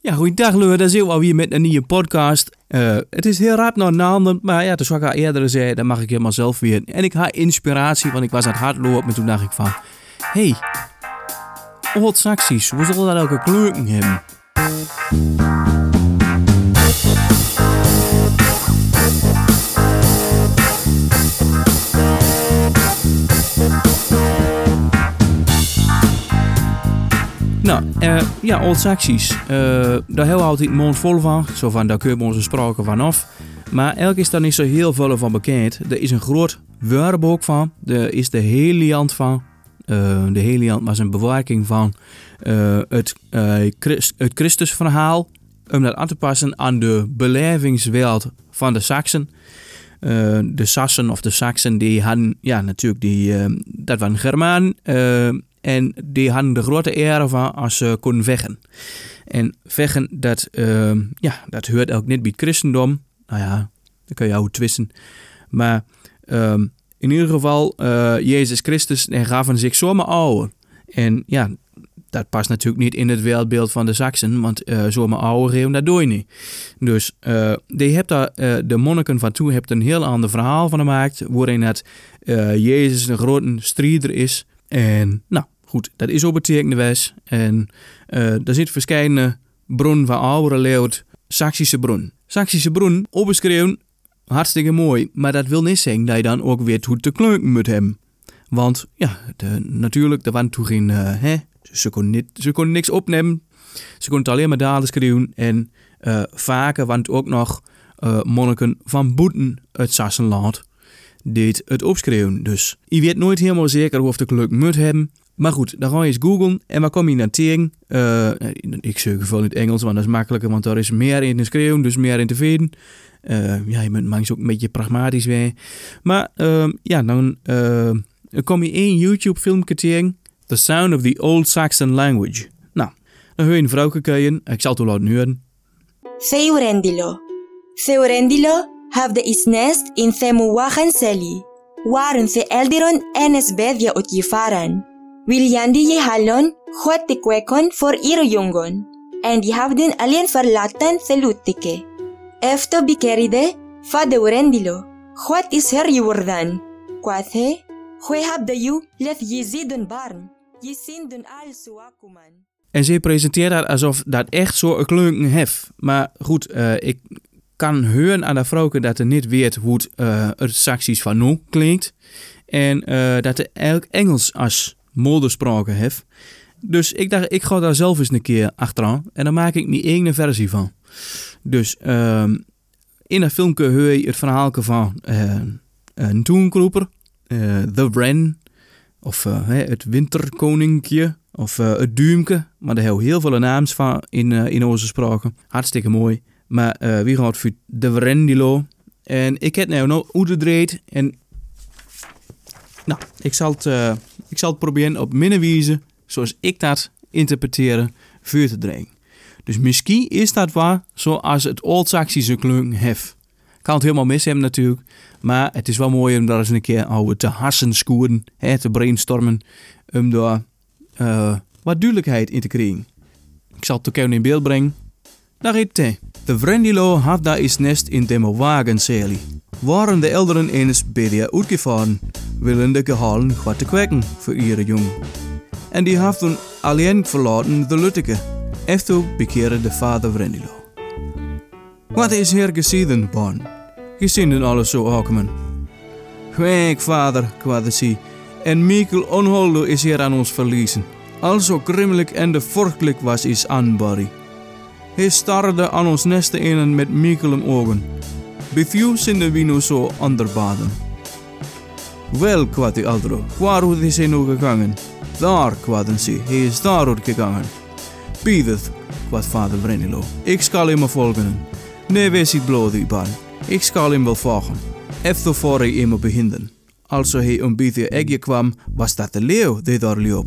Ja, goeiedag Leur, daar zijn we alweer met een nieuwe podcast. Uh, het is heel raar naar naam, maar ja, zoals ik al eerder zei, dat mag ik helemaal zelf weer. En ik had inspiratie, want ik was aan het hardlopen en toen dacht ik van... Hé, hey, oud saxies, hoe zullen dat elke kleuren hebben? Nou, uh, ja, Old Saxies. Uh, daar hebben we altijd mond vol van. Zo van, daar kunnen we onze spraken vanaf. Maar elk is daar niet zo heel veel van bekend. Er is een groot woordenboek van. Er is de Heliant van. Uh, de Heliant was een bewerking van het, Christ, het Christusverhaal. Om dat aan te passen aan de belevingswereld van de Saxen. de Sassen of de Saxen, die hadden, ja natuurlijk, die, dat waren Germaan. En die hadden de grote eer van als ze konden vechten. En vechten, dat, uh, ja, dat hoort ook niet bij het christendom. Nou ja, dat kun je ook twisten. Maar uh, in ieder geval, uh, Jezus Christus hij gaf zich zomaar ouder. En ja, dat past natuurlijk niet in het wereldbeeld van de Saxen, want uh, zomaar ouder geven, dat doe je niet. Dus uh, die hebt daar, de monniken van toen hebben een heel ander verhaal van gemaakt, waarin het Jezus een grote strijder is en nou, goed, dat is ook betekende wes. En er zit verschillende bronnen van oude leeuwt, Saksische bron. Saksische bron, opgeschreven, hartstikke mooi. Maar dat wil niet zeggen dat je dan ook weet hoe te kleuken moet hebben. Want ja, de, natuurlijk, er waren toen geen, uh, hè, ze konden, niet, ze niks opnemen. Ze het alleen maar dalen schreeuwen. En uh, vaker waren ook nog monniken van Boeten uit Sassenland deed het opschreeuwen. Dus je weet nooit helemaal zeker of de kluk moet hebben. Maar goed, dan ga je eens googlen en waar kom je naar tegen? Uh, ik zoek gewoon in het Engels, want dat is makkelijker, want daar is meer in te schreeuwen, dus meer in te vinden. Uh, ja, je bent manchmal ook een beetje pragmatisch weer. Maar uh, ja, dan uh, kom je één YouTube-filmpje tegen. The Sound of the Old Saxon Language. Nou, dan hoor je een vrouw kijken. Ik zal het wel laten horen. Theurendilo. Theurendilo heeft is nest in Themuwagan Seli. Waren the elderon enes bedja utjifaran. God de kwekon voor irojungon. En die havden alleen verlaten selutike. Efter bikeride, fade urendilo. God is her habde you let je ziden barn. Je zinden al suakuman. En ze presenteert dat alsof dat echt zo een klunken hef. Maar goed, uh, ik kan horen aan de vrouw dat er niet weet hoe het, uh, het saxies van nu klinkt. En uh, dat er elk Engels als moderspraken heeft. Dus ik dacht, ik ga daar zelf eens een keer achteraan. En dan maak ik mijn eigen versie van. Dus uh, in dat filmpje hoor je het verhaal van uh, een toenkroeper. Uh, The Wren. Of uh, het winterkoninkje. Of het duimke. Maar daar hebben heel veel naams van in, in onze spraken. Hartstikke mooi. Maar wie gaat voor de Wrendilo? En ik heb nou nog uitgedreid. En nou, ik zal het, ik zal het proberen op mijn wijze, zoals ik dat interpreteren, vuur te drinken. Dus misschien is dat waar zoals het Old-Saxische klunk heeft. Kan het helemaal mis hebben natuurlijk. Maar het is wel mooi om daar eens een keer over te hassen hè, te brainstormen. Om daar uh, wat duidelijkheid in te krijgen. Ik zal het ook in beeld brengen. Daar heet. De Vrendilo had daar is nest in de wagenseli. Waren de elderen eens bij de uitgevaren, willende gehalen wat te kweken voor ihre jong. En die hadden alleen verlaten de Lutteke. Efter bekeerde de vader Vrendilo. Wat is hier geschieden, Barn? Gezinden alles zo aankomen. Gwijk, vader, kwade ze, en Mikkel onholdo is hier aan ons verliezen. Al zo en de vorkelijk was is aanbarry. Hij starde aan ons nesten in met Mikkelem ogen. Beview zinden we nu zo onderbaden. Wel, kwad de aldro, waar is hij nu gegangen? Daar, kwaden ze, hij is daaruit gegangen. Piedeth, kwad vader Vrenilo, ik zal hem volgen. Nee, wees niet ban. Ik zal hem wel volgen. Efter voor hij hem behinderen. Als hij een beetje egje kwam, was dat de leeuw die daar liep.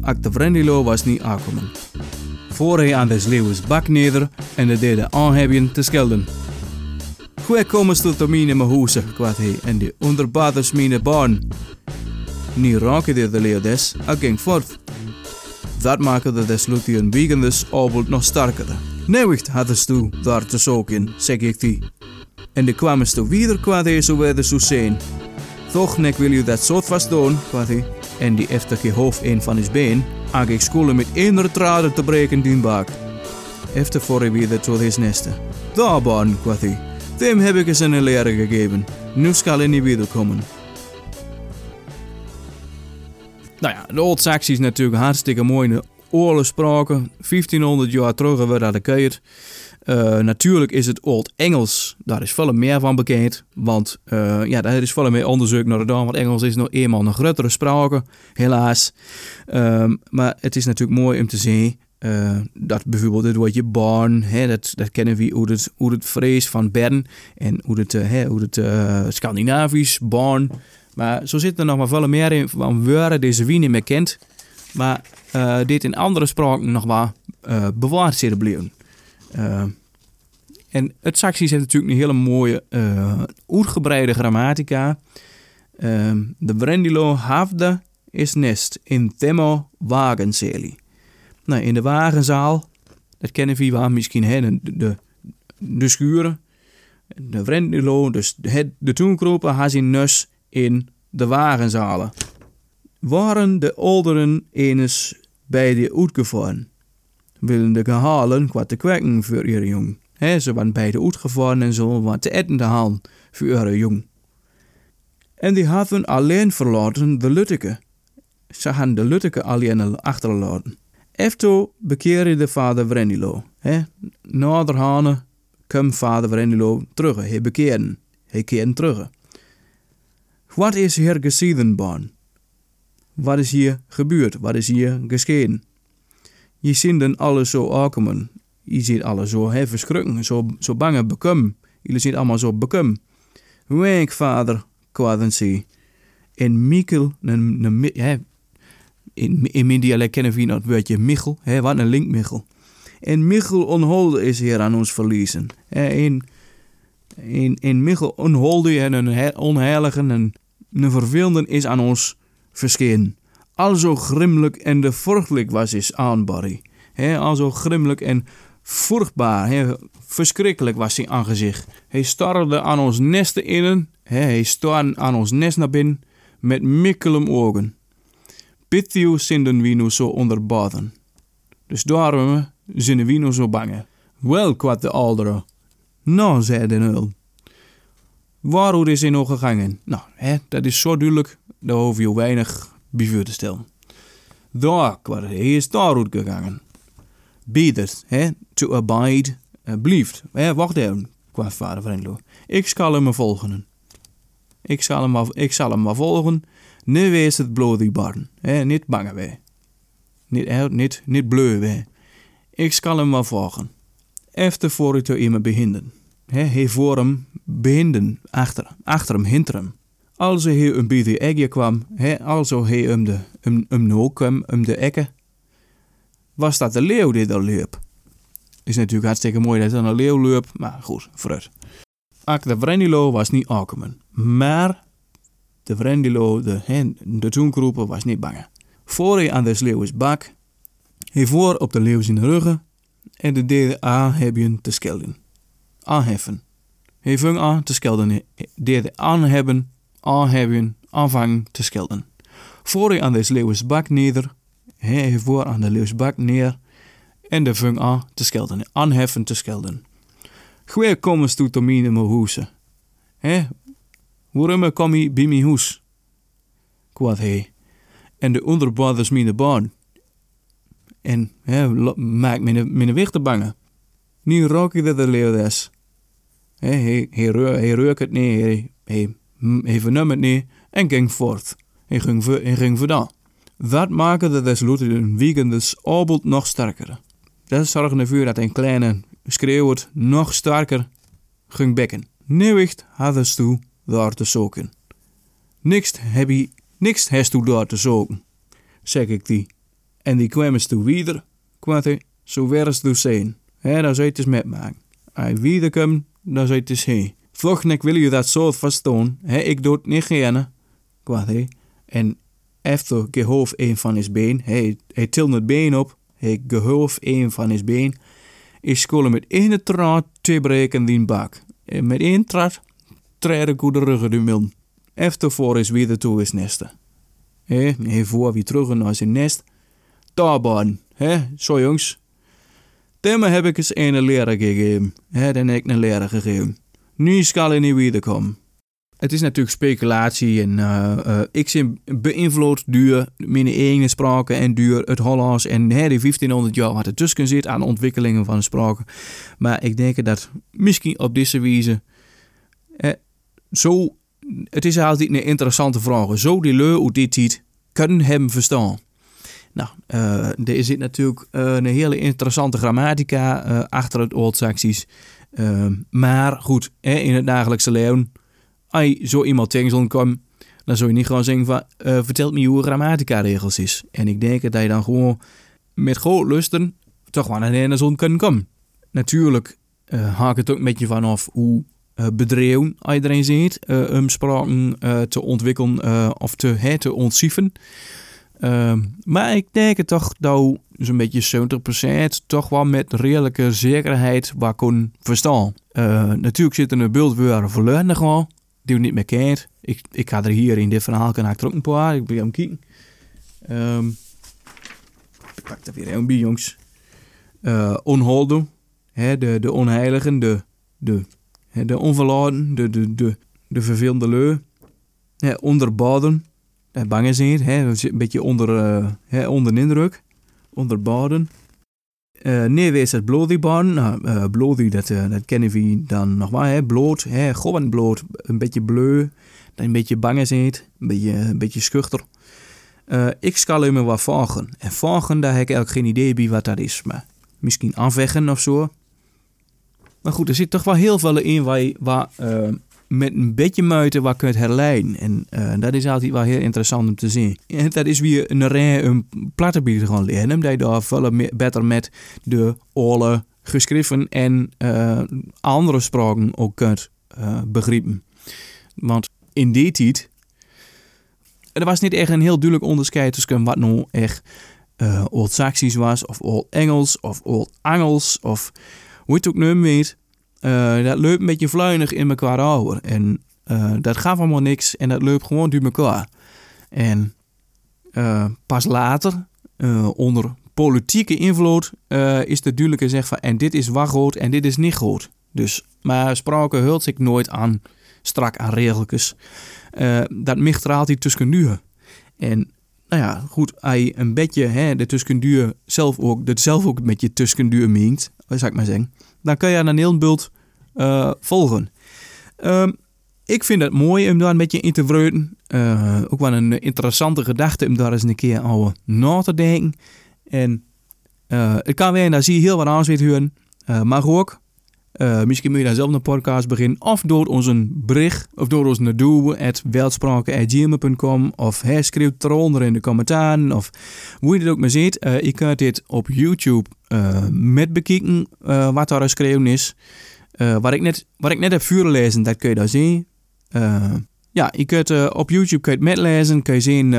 Ak de was niet aankomen. Voor hij aan des leeuws bak neder en de deden aanhebben te schelden. Huizen, kwad hij, en de onderbaders mijn barn. Niet raakte de leeuw des, hij ging voort. Dat maakte de deslutie een wegendes albult nog sterker. Neuwicht hadden ze daar te zoeken, zeg ik die. En de kwamen ze weer qua deze werden zo zijn. Toch nek wil je dat soort vast doen, hij. En die heftige hoofd een van his been, ag ik scholen met één traden te breken die bak. Efter voor hij weer tot his nesten. Daar, barn, hij. Dem heb ik eens een leren gegeven. Nu zal hij niet wederkomen. Nou ja, de old Saxie is natuurlijk hartstikke mooi. De oorlogspraken, 1500 jaar terug hebben we dat gekeerd. Uh, natuurlijk is het Old Engels, daar is veel meer van bekend. Want uh, ja, daar is veel meer onderzoek naar gedaan. Want Engels is nog eenmaal een grotere spraak, helaas. Um, maar het is natuurlijk mooi om te zien uh, dat bijvoorbeeld het woordje barn, hè, dat, dat kennen we hoe het, hoe het vrees van Bern en hoe het, hè, hoe het Scandinavisch, barn. Maar zo zitten er nog maar veel meer in van woorden deze wie niet meer kent. Maar dit in andere spraken nog maar bewaard zitten blijven. En het Saxisch heeft natuurlijk een hele mooie, uitgebreide grammatica. De Brendilo hafde is nest in Themo wagenseli. Nou, in de wagenzaal, dat kennen we wel misschien, hè, de, de, de schuren. De Brendilo, dus de, de toenkropen, had zijn nus in de wagenzalen. Waren de ouderen eens bij de uitgevoeren? willen de halen qua te kwekken voor ihre jong. He, ze waren beide uitgevaren en zo wat te eten te halen voor ihre jong. En die hadden alleen verlaten de Lutteke. Ze hadden de Lutteke alleen achterlaten. Efto bekeerde de vader Vrendilo. Naderhane kwam vader Vrendilo terug. Hij bekeerde. Hij keerde terug. Wat is hier geschieden? Wat is hier gebeurd? Wat is hier geschieden? Je ziet dan alles zo aankomen. Je ziet alles zo he, verschrukken, zo, zo bange bekum. Jullie ziet allemaal zo bekum. Wenk, vader, kwaden ze. En Mikkel, een, he, in, in mijn dialect kennen we het woordje Michel. He, wat een linkmichel. En Michel onholde is hier aan ons verliezen. En, en, en Michel onholde en een onheilige en een vervelende is aan ons verschenen al zo grimmelijk en de vruchtelijk was is aan Barry. He, al zo grimmelijk en vruchtbaar, verschrikkelijk was zijn aangezicht. Hij starde aan ons nesten innen, he, hij staarde aan ons nest naar binnen, met mikkelem ogen. Pittiu zinden we nu zo onderbaden. Dus daarom zijn nu zo bange. Wel, kwad de oudere. Nou, zei de nul. Waarom is hij nog gegangen? Nou, hè, dat is zo duidelijk, daar hoef je weinig bij te stellen. Daar kwam hij is daaruit gegaan. Beter, hè, to abide, uh, blieft. Hè, wacht even, kwam vader Vrendlo. Ik zal hem volgen. Ik zal hem maar, ik zal hem maar volgen. Nu wees het bloody barn. Hè, niet bangen wij. Niet, niet, niet bleu wij. Ik zal hem maar volgen. Efter voor u iemand behinden. Hij voor hem behinden, achter, achter hem, hinter hem. Als hij een beetje egje kwam, he, also hij om de, um no kwam, om de ekke, was dat de leeuw die daar liep. Is natuurlijk hartstikke mooi dat er een leeuw maar goed, vooruit. Ak de Vrendilo was niet aankomen, maar de Vrendilo, de, hen, de toenkroepen, was niet bang. Voor aan de leeuw is bak, hij voor op de leeuw zijn ruggen en de deed aanhebben te schelden. Aanheffen. Hij ving aan te schelden, deed aanhebben aanhebben, aanvangen te schelden. Voor aan de leeuwsbak neder, hij voor aan de leeuwsbak neer en de vung aan te schelden, aanheffen te schelden. Gweer komen toe te mijn hoese. Hé, waarom kom je bij mijn hij. En de onderbaders mijn baan. En he, maak mijn, mijn te bangen. Nu rook je de leeuw des. Hij, reukt het niet, hij, hij het niet en ging voort. Hij ging, hij ging vandaan. Dat maakte de een wiegendes abelt nog sterker. Dat zorgde ervoor dat een kleine schreeuwt nog sterker ging bekken. Nieuwicht hadden ze daar te zoeken. Niks heb je, niks heeft u daar te zoeken, zeg ik die. En die kwam eens toe kwam hij, zo werd het dus zijn. Hé, dan zou je het eens metmaken. Hij komt, dan zou je het heen. Vlugnik wil je dat zo verstaan. He, ik doe het niet gerne, hij. En Efter gehoofd een van zijn been. Hij, hij tilde het been op. Hij gehoofd een van zijn been. Ik school met één trap te breken die bak. En met één trap trede ik de ruggen de milden. Efter voor is weer toe is nesten. He, hij voor weer terug naar zijn nest. Daarbaan, hè, zo jongens. Timmer heb ik eens een leraar gegeven. Hè, dan heb ik een leraar gegeven. Nu zal hij niet wederkomen. Het is natuurlijk speculatie en uh, uh, ik ben beïnvloed door mijn eigen spraken en door het Hollands en hè, die 1500 jaar wat er tussen zit aan ontwikkelingen van spraken. Maar ik denk dat misschien op deze wijze eh, zo, het is altijd een interessante vraag. Zo die leur hoe dit ziet, kunnen hem verstaan. Nou, uh, er zit natuurlijk uh, een hele interessante grammatica uh, achter het Old-Saxisch. maar goed, hè, in het dagelijkse leven, als je zo iemand tegen komt, dan zou je niet gewoon zeggen van, vertel me hoe grammatica-regels is. En ik denk dat je dan gewoon met groot lusten toch wel naar de zon kunnen komen. Natuurlijk haak het ook een beetje vanaf hoe uh, bedrijven iedereen ziet uh, om spraken uh, te ontwikkelen of te, he, te ontsieven. Ehm, maar ik denk het toch dat zo'n beetje 70% toch wel met redelijke zekerheid wat kon verstaan. natuurlijk zitten er beeldwoorden verloren gewoon, die we niet meer kent. Ik, ik ga er hier in dit verhaal kan ik er een paar. Ik ben aan kijken. Um, ik pak er weer een bij, jongens. Uh, onholden, hè, de, de onheiligen, de, de de onverlaten, de, de, de, de vervelende leu. Onderbaden, bang zijn, hè, een beetje onder, uh, hè, onder indruk. Onderbaden. Uh, nee, wees het bloedibaan. Nou, uh, bloedi, dat, dat kennen we dan nog wel. Hè. Bloot, hè, gewoon bloot. Een beetje bleu. Dat een beetje bang zijn. Een beetje, een beetje schuchter. Uh, ik skal me wat vragen. En vragen, daar heb ik eigenlijk geen idee bij wat dat is. Maar misschien afweggen of zo. Maar goed, er zit toch wel heel veel in waar je waar, uh, met een beetje muiten wat kunt herleiden. En uh, dat is altijd wel heel interessant om te zien. En dat is weer een rij een plattenbied gaan leren. Omdat je daar veel beter met de oude geschriften en uh, andere spraken ook kunt begrijpen. Want in die tijd, er was niet echt een heel duidelijk onderscheid tussen wat nou echt Old-Saxisch was, of Old-Engels, of Old-Angels, of het ook nu weet, uh, dat loopt een beetje vluinig in elkaar over. En uh, dat gaf allemaal niks en dat loopt gewoon door elkaar. En uh, pas later, onder politieke invloed, is de duidelijke zeg van en dit is wat goed en dit is niet goed. Dus, maar sprake hult zich nooit aan strak aan regeltjes. dat micht er altijd tussen duur. En nou ja, goed, je een beetje hè, de tussenduur zelf ook, dat zelf ook een beetje tussenduur meent, zou ik maar zeggen, dan kan je aan een bult uh, volgen. Um, ik vind het mooi om daar een beetje in te vreuten. Uh, ook wel een interessante gedachte om daar eens een keer over na te denken. En ik kan weer, daar zie je heel wat aan. Uh, maar ook, misschien moet je daar zelf een podcast beginnen. Of door ons een bericht, of door ons naar doen. Of hij schreeuwt eronder in de commentaren. Of hoe je het ook maar ziet. Uh, je kunt dit op YouTube met bekijken, wat daar geschreven is. Uh, wat, ik net, wat ik net heb vuren lezen, dat kun je daar zien. Uh, ja, je kunt, uh, op YouTube kun je het metlezen, kun je zien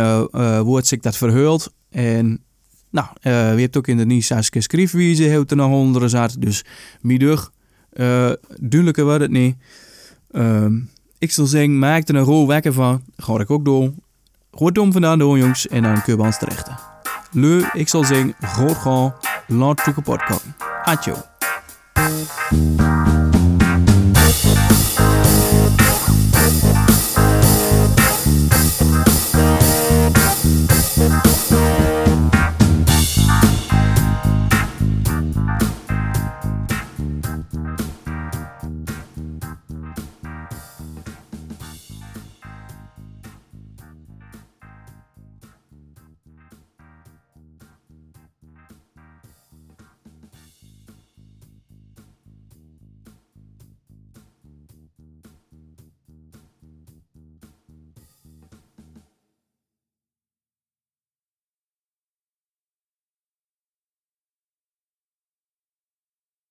hoe het zich dat verhult. En nou, je hebt ook in de Nisaske schriftwijze heeft er nog onder zat. Dus middag, duidelijker wordt het niet. Ehm, ik zal zeggen, maak een rol wekker van. Ga ik ook door. Goed dom vandaan door, jongens. En dan kun je ons terechten. Leu, ik zal zeggen, goed gaan. Laat het podcast. You.